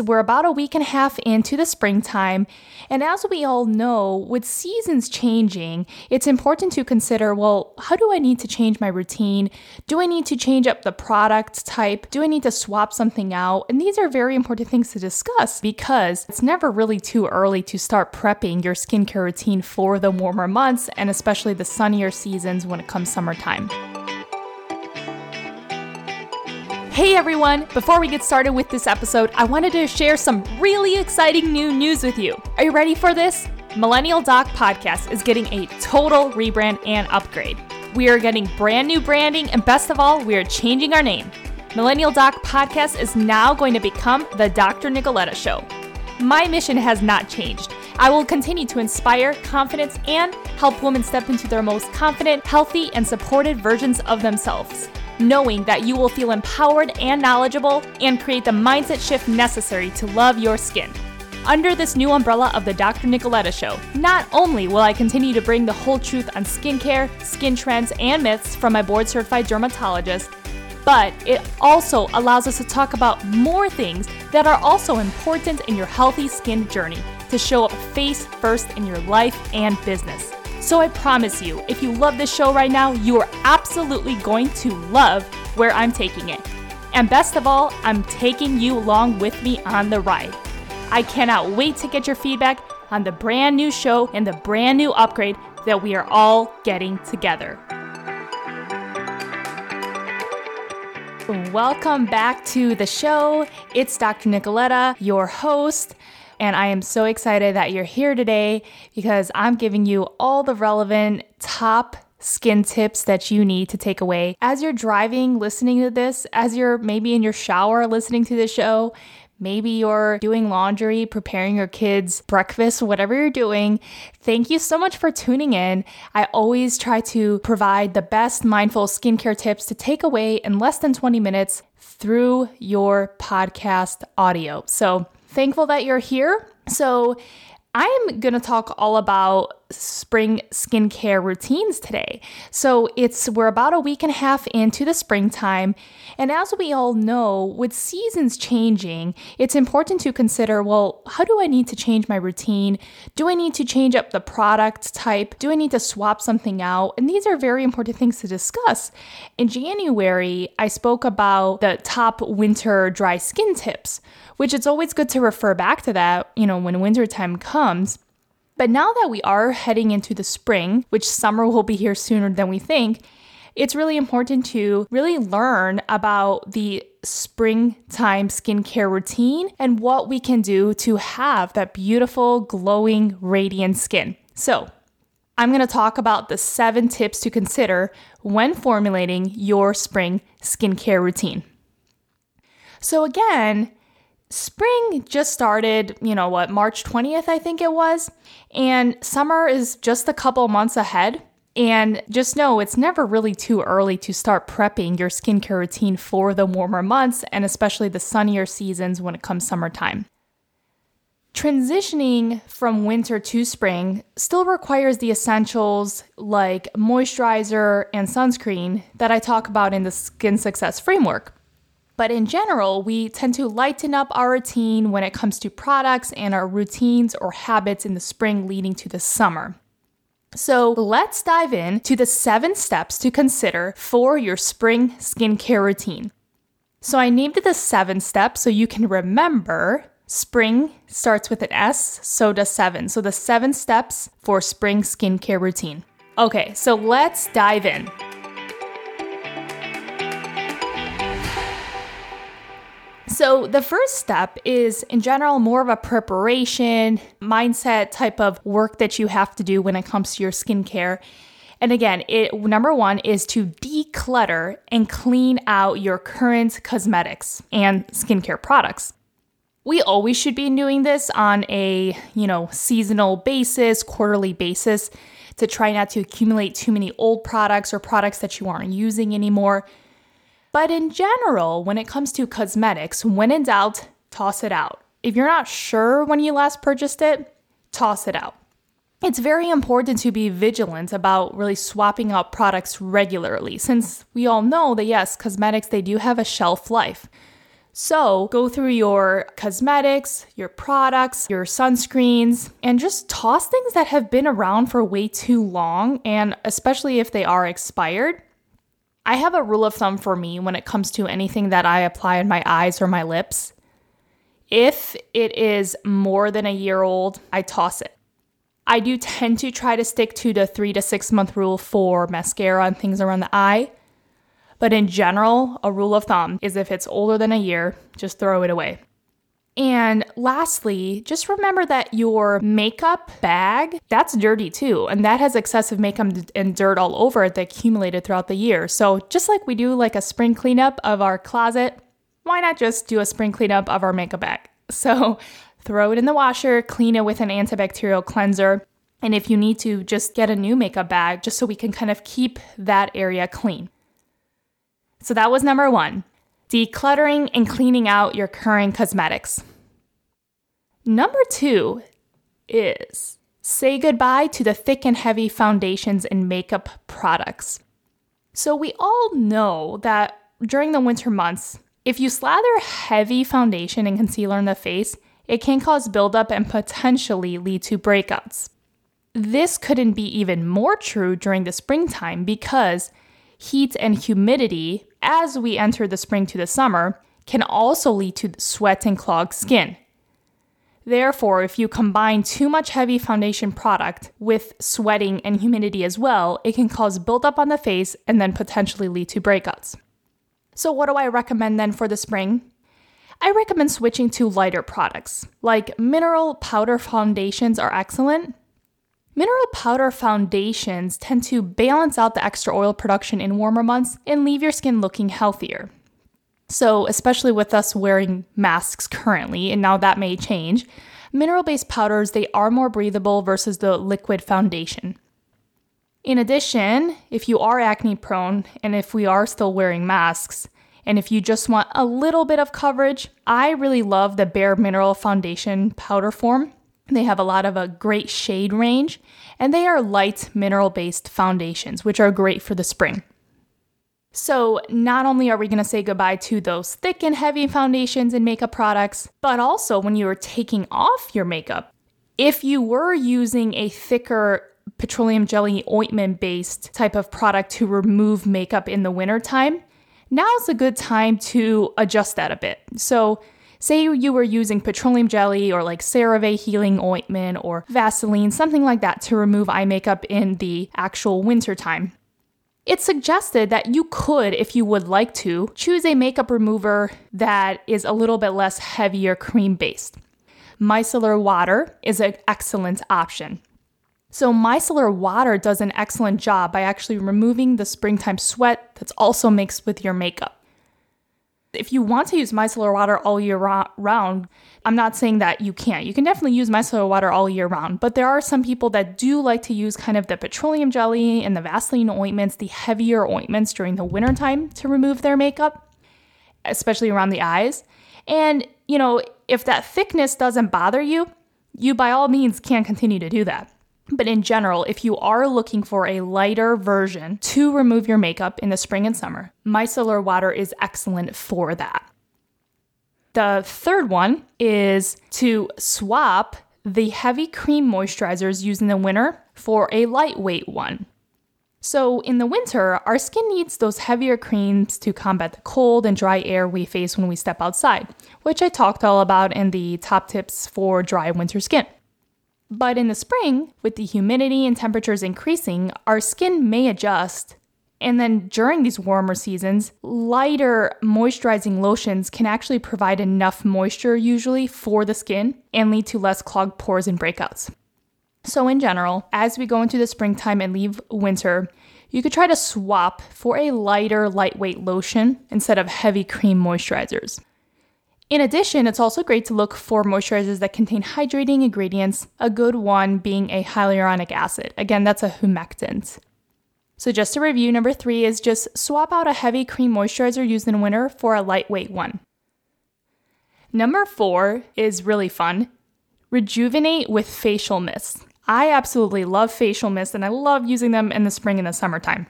We're about a week and a half into the springtime, and as we all know, with seasons changing, it's important to consider well, how do I need to change my routine? Do I need to change up the product type? Do I need to swap something out? And these are very important things to discuss because it's never really too early to start prepping your skincare routine for the warmer months and especially the sunnier seasons when it comes summertime. Hey everyone! Before we get started with this episode, I wanted to share some really exciting new news with you. Are you ready for this? Millennial Doc Podcast is getting a total rebrand and upgrade. We are getting brand new branding, and best of all, we are changing our name. Millennial Doc Podcast is now going to become The Dr. Nikoleta Show. My mission has not changed. I will continue to inspire confidence and help women step into their most confident, healthy, and supported versions of themselves knowing that you will feel empowered and knowledgeable and create the mindset shift necessary to love your skin. Under this new umbrella of the Dr. Nikoleta Show, not only will I continue to bring the whole truth on skincare, skin trends, and myths from my board certified dermatologist, but it also allows us to talk about more things that are also important in your healthy skin journey to show up face first in your life and business. So I promise you, if you love this show right now, you are absolutely going to love where I'm taking it. And best of all, I'm taking you along with me on the ride. I cannot wait to get your feedback on the brand new show and the brand new upgrade that we are all getting together. Welcome back to the show. It's Dr. Nikoleta, your host. And I am so excited that you're here today because I'm giving you all the relevant top skin tips that you need to take away as you're driving, listening to this, as you're maybe in your shower listening to the show. Maybe you're doing laundry, preparing your kids' breakfast, whatever you're doing. Thank you so much for tuning in. I always try to provide the best mindful skincare tips to take away in less than 20 minutes through your podcast audio. So, thankful that you're here. So, I'm going to talk all about spring skincare routines today. So it's we're about a week and a half into the springtime, and as we all know, with seasons changing, it's important to consider, well, how do I need to change my routine? Do I need to change up the product type? Do I need to swap something out? And these are very important things to discuss. In January, I spoke about the top winter dry skin tips, which it's always good to refer back to that, you know, when wintertime comes. But now that we are heading into the spring, which summer will be here sooner than we think, it's really important to really learn about the springtime skincare routine and what we can do to have that beautiful, glowing, radiant skin. So, I'm going to talk about the seven tips to consider when formulating your spring skincare routine. So, again, spring just started, you know what, March 20th, I think it was. And summer is just a couple months ahead. And just know it's never really too early to start prepping your skincare routine for the warmer months and especially the sunnier seasons when it comes summertime. Transitioning from winter to spring still requires the essentials like moisturizer and sunscreen that I talk about in the Skin Success Framework. But in general, we tend to lighten up our routine when it comes to products and our routines or habits in the spring leading to the summer. So let's dive in to the seven steps to consider for your spring skincare routine. So I named it the seven steps so you can remember spring starts with an S, so does seven. So the seven steps for spring skincare routine. Okay, so let's dive in. So, the first step is in general more of a preparation, mindset type of work that you have to do when it comes to your skincare. And again, it number 1 is to declutter and clean out your current cosmetics and skincare products. We always should be doing this on a, you know, seasonal basis, quarterly basis to try not to accumulate too many old products or products that you aren't using anymore. But in general, when it comes to cosmetics, when in doubt, toss it out. If you're not sure when you last purchased it, toss it out. It's very important to be vigilant about really swapping out products regularly since we all know that yes, cosmetics they do have a shelf life. So go through your cosmetics, your products, your sunscreens, and just toss things that have been around for way too long, and especially if they are expired. I have a rule of thumb for me when it comes to anything that I apply on my eyes or my lips. If it is more than a year old, I toss it. I do tend to try to stick to the three to six month rule for mascara and things around the eye. But in general, a rule of thumb is if it's older than a year, just throw it away. And lastly, just remember that your makeup bag, that's dirty too, and that has excessive makeup and dirt all over it that accumulated throughout the year. So, just like we do like a spring cleanup of our closet, why not just do a spring cleanup of our makeup bag? So, throw it in the washer, clean it with an antibacterial cleanser, and if you need to, just get a new makeup bag just so we can kind of keep that area clean. So that was number one decluttering and cleaning out your current cosmetics. Number two is say goodbye to the thick and heavy foundations and makeup products. So, we all know that during the winter months, if you slather heavy foundation and concealer in the face, it can cause buildup and potentially lead to breakouts. This couldn't be even more true during the springtime because heat and humidity as we enter the spring to the summer can also lead to sweat and clogged skin. Therefore, if you combine too much heavy foundation product with sweating and humidity as well, it can cause buildup on the face and then potentially lead to breakouts. So, what do I recommend then for the spring? I recommend switching to lighter products. Like mineral powder foundations are excellent, Mineral powder foundations tend to balance out the extra oil production in warmer months and leave your skin looking healthier. So, especially with us wearing masks currently, and now that may change, mineral based powders they are more breathable versus the liquid foundation. In addition, if you are acne prone and if we are still wearing masks, and if you just want a little bit of coverage, I really love the Bare Mineral Foundation powder form. They have a lot of a great shade range, and they are light mineral based foundations, which are great for the spring. So, not only are we going to say goodbye to those thick and heavy foundations and makeup products, but also when you are taking off your makeup, if you were using a thicker petroleum jelly ointment based type of product to remove makeup in the wintertime, now's a good time to adjust that a bit. So, Say you were using petroleum jelly or like CeraVe healing ointment or Vaseline, something like that to remove eye makeup in the actual winter time. It's suggested that you could, if you would like to, choose a makeup remover that is a little bit less heavier cream based. Micellar water is an excellent option. So, micellar water does an excellent job by actually removing the springtime sweat that's also mixed with your makeup. If you want to use micellar water all year round, I'm not saying that you can't. You can definitely use micellar water all year round, but there are some people that do like to use kind of the petroleum jelly and the Vaseline ointments, the heavier ointments during the wintertime to remove their makeup, especially around the eyes. And, you know, if that thickness doesn't bother you, you by all means can continue to do that. But in general, if you are looking for a lighter version to remove your makeup in the spring and summer, micellar water is excellent for that. The third one is to swap the heavy cream moisturizers used in the winter for a lightweight one. So, in the winter, our skin needs those heavier creams to combat the cold and dry air we face when we step outside, which I talked all about in the top tips for dry winter skin. But in the spring, with the humidity and temperatures increasing, our skin may adjust. And then during these warmer seasons, lighter moisturizing lotions can actually provide enough moisture usually for the skin and lead to less clogged pores and breakouts. So, in general, as we go into the springtime and leave winter, you could try to swap for a lighter, lightweight lotion instead of heavy cream moisturizers. In addition, it's also great to look for moisturizers that contain hydrating ingredients, a good one being a hyaluronic acid. Again, that's a humectant. So, just to review, number three is just swap out a heavy cream moisturizer used in winter for a lightweight one. Number four is really fun rejuvenate with facial mists. I absolutely love facial mists and I love using them in the spring and the summertime.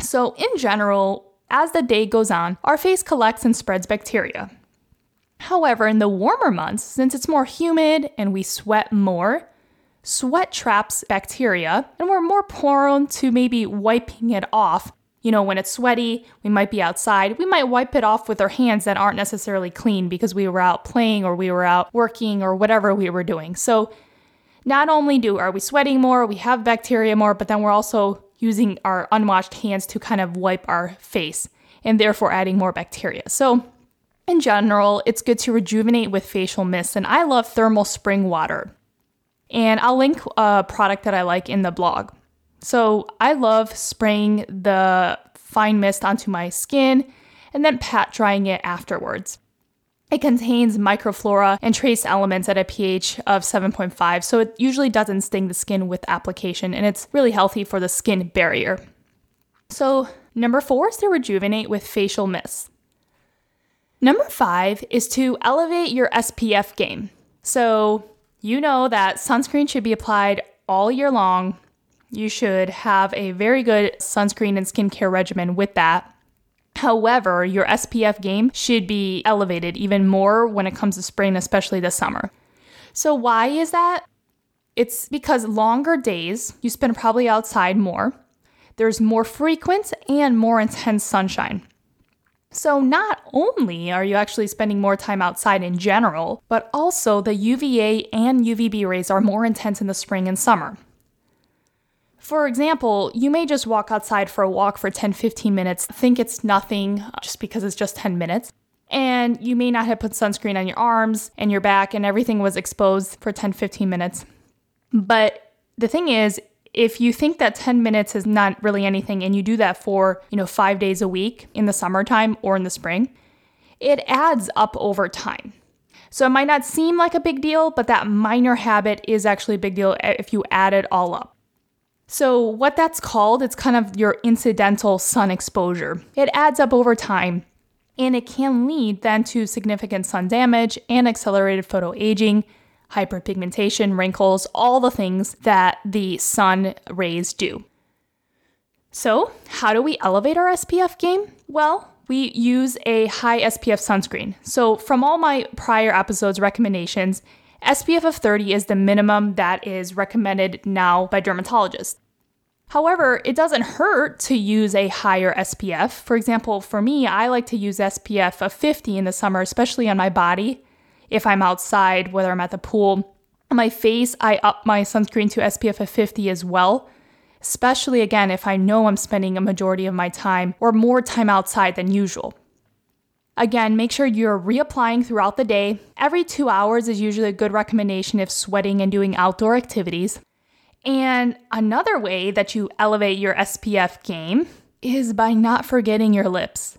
So, in general, as the day goes on, our face collects and spreads bacteria. However, in the warmer months, since it's more humid and we sweat more, sweat traps bacteria and we're more prone to maybe wiping it off. You know, when it's sweaty, we might be outside. We might wipe it off with our hands that aren't necessarily clean because we were out playing or we were out working or whatever we were doing. So, not only do are we sweating more, we have bacteria more, but then we're also using our unwashed hands to kind of wipe our face and therefore adding more bacteria. So, in general, it's good to rejuvenate with facial mist, and I love thermal spring water. And I'll link a product that I like in the blog. So, I love spraying the fine mist onto my skin and then pat drying it afterwards. It contains microflora and trace elements at a pH of 7.5, so it usually doesn't sting the skin with application and it's really healthy for the skin barrier. So, number four is to rejuvenate with facial mist. Number five is to elevate your SPF game. So, you know that sunscreen should be applied all year long. You should have a very good sunscreen and skincare regimen with that. However, your SPF game should be elevated even more when it comes to spring, especially this summer. So, why is that? It's because longer days, you spend probably outside more, there's more frequent and more intense sunshine. So, not only are you actually spending more time outside in general, but also the UVA and UVB rays are more intense in the spring and summer. For example, you may just walk outside for a walk for 10 15 minutes, think it's nothing uh, just because it's just 10 minutes. And you may not have put sunscreen on your arms and your back, and everything was exposed for 10 15 minutes. But the thing is, if you think that 10 minutes is not really anything and you do that for, you know, 5 days a week in the summertime or in the spring, it adds up over time. So it might not seem like a big deal, but that minor habit is actually a big deal if you add it all up. So, what that's called, it's kind of your incidental sun exposure. It adds up over time and it can lead then to significant sun damage and accelerated photoaging, hyperpigmentation, wrinkles, all the things that the sun rays do. So, how do we elevate our SPF game? Well, we use a high SPF sunscreen. So, from all my prior episodes recommendations, SPF of 30 is the minimum that is recommended now by dermatologists. However, it doesn't hurt to use a higher SPF. For example, for me, I like to use SPF of 50 in the summer, especially on my body. If I'm outside, whether I'm at the pool, on my face, I up my sunscreen to SPF of 50 as well. Especially again, if I know I'm spending a majority of my time or more time outside than usual. Again, make sure you're reapplying throughout the day. Every two hours is usually a good recommendation if sweating and doing outdoor activities. And another way that you elevate your SPF game is by not forgetting your lips.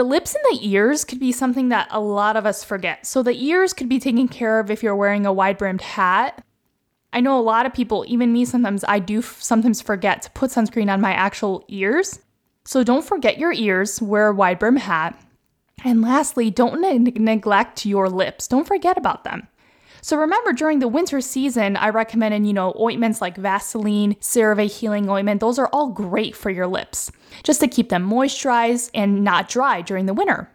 The lips and the ears could be something that a lot of us forget. So, the ears could be taken care of if you're wearing a wide brimmed hat. I know a lot of people, even me sometimes, I do sometimes forget to put sunscreen on my actual ears. So, don't forget your ears, wear a wide brim hat. And lastly, don't ne- neglect your lips. Don't forget about them. So remember, during the winter season, I recommended, you know, ointments like Vaseline, CeraVe Healing Ointment. Those are all great for your lips, just to keep them moisturized and not dry during the winter.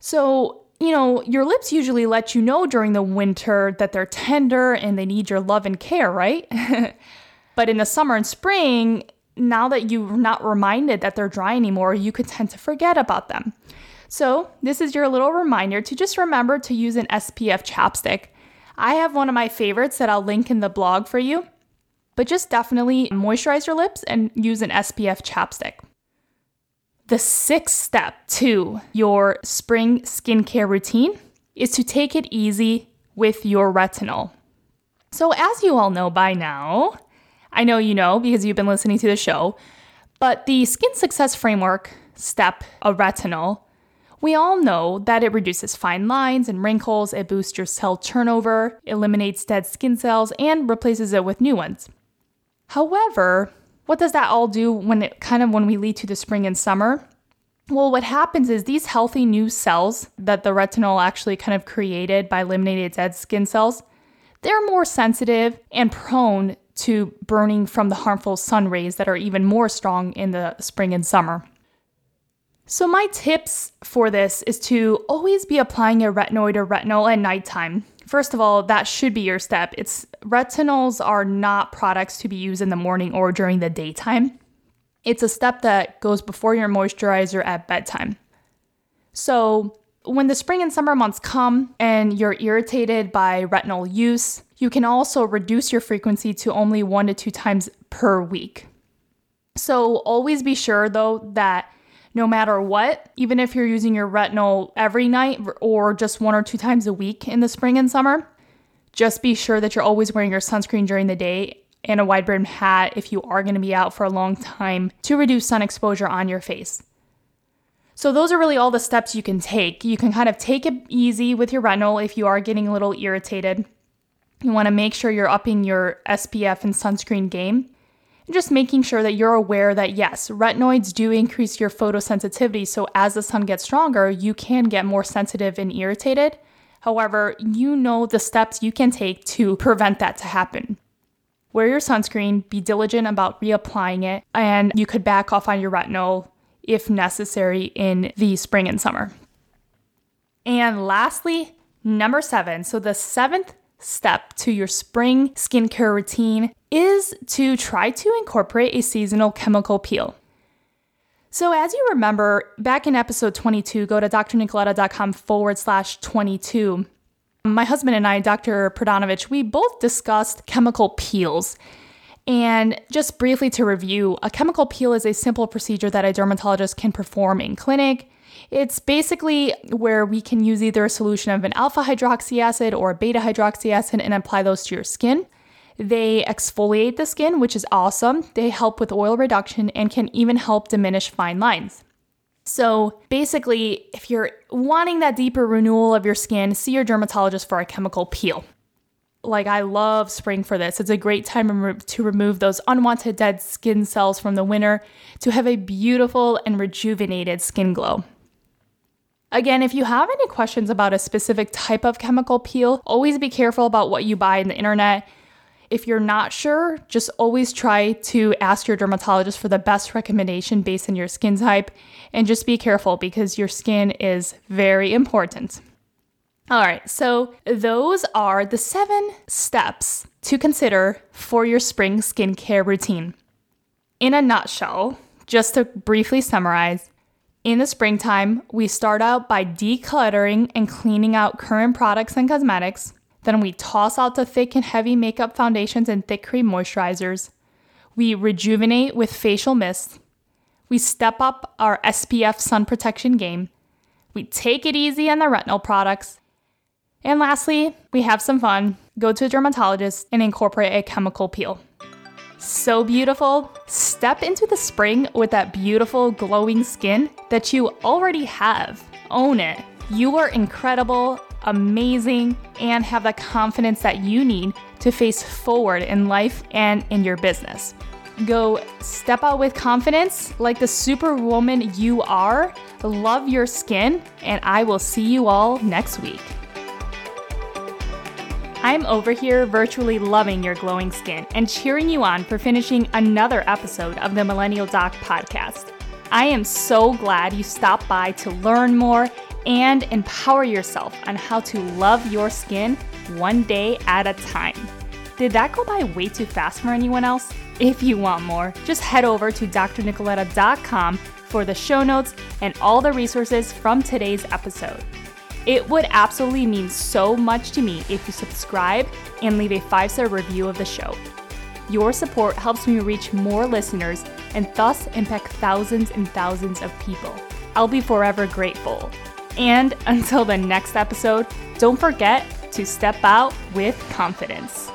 So, you know, your lips usually let you know during the winter that they're tender and they need your love and care, right? but in the summer and spring, now that you're not reminded that they're dry anymore, you could tend to forget about them. So, this is your little reminder to just remember to use an SPF chapstick. I have one of my favorites that I'll link in the blog for you, but just definitely moisturize your lips and use an SPF chapstick. The sixth step to your spring skincare routine is to take it easy with your retinol. So, as you all know by now, I know you know because you've been listening to the show, but the Skin Success Framework step of retinol we all know that it reduces fine lines and wrinkles, it boosts your cell turnover, eliminates dead skin cells, and replaces it with new ones. However, what does that all do when it kind of when we lead to the spring and summer? Well, what happens is these healthy new cells that the retinol actually kind of created by eliminating dead skin cells, they're more sensitive and prone to burning from the harmful sun rays that are even more strong in the spring and summer. So, my tips for this is to always be applying a retinoid or retinol at nighttime. First of all, that should be your step. It's retinols are not products to be used in the morning or during the daytime. It's a step that goes before your moisturizer at bedtime. So, when the spring and summer months come and you're irritated by retinol use, you can also reduce your frequency to only one to two times per week. So, always be sure though that no matter what, even if you're using your retinol every night or just one or two times a week in the spring and summer, just be sure that you're always wearing your sunscreen during the day and a wide brimmed hat if you are going to be out for a long time to reduce sun exposure on your face. So, those are really all the steps you can take. You can kind of take it easy with your retinol if you are getting a little irritated. You want to make sure you're upping your SPF and sunscreen game. And just making sure that you're aware that yes, retinoids do increase your photosensitivity. So, as the sun gets stronger, you can get more sensitive and irritated. However, you know the steps you can take to prevent that to happen. Wear your sunscreen, be diligent about reapplying it, and you could back off on your retinol if necessary in the spring and summer. And lastly, number seven. So, the seventh step to your spring skincare routine is to try to incorporate a seasonal chemical peel. So, as you remember, back in episode 22, go to drnikoleta.com forward slash 22. My husband and I, Dr. Pradanovich, we both discussed chemical peels. And just briefly to review, a chemical peel is a simple procedure that a dermatologist can perform in clinic. It's basically where we can use either a solution of an alpha hydroxy acid or a beta hydroxy acid and apply those to your skin. They exfoliate the skin, which is awesome. They help with oil reduction and can even help diminish fine lines. So basically, if you're wanting that deeper renewal of your skin, see your dermatologist for a chemical peel. Like, I love spring for this. It's a great time to remove those unwanted dead skin cells from the winter to have a beautiful and rejuvenated skin glow. Again, if you have any questions about a specific type of chemical peel, always be careful about what you buy on the internet. If you're not sure, just always try to ask your dermatologist for the best recommendation based on your skin type and just be careful because your skin is very important. All right, so those are the seven steps to consider for your spring skincare routine. In a nutshell, just to briefly summarize, in the springtime, we start out by decluttering and cleaning out current products and cosmetics. Then we toss out the thick and heavy makeup foundations and thick cream moisturizers. We rejuvenate with facial mist. We step up our SPF sun protection game. We take it easy on the retinol products. And lastly, we have some fun, go to a dermatologist, and incorporate a chemical peel. So beautiful. Step into the spring with that beautiful glowing skin that you already have. Own it. You are incredible amazing, and have the confidence that you need to face forward in life and in your business. Go step out with confidence like the superwoman you are. Love your skin, and I will see you all next week. I'm over here virtually loving your glowing skin and cheering you on for finishing another episode of the Millennial Doc podcast. I am so glad you stopped by to learn more and empower yourself on how to love your skin one day at a time. Did that go by way too fast for anyone else? If you want more, just head over to drnikoleta.com for the show notes and all the resources from today's episode. It would absolutely mean so much to me if you subscribe and leave a five star review of the show. Your support helps me reach more listeners and thus impact thousands and thousands of people. I'll be forever grateful. And until the next episode, don't forget to step out with confidence.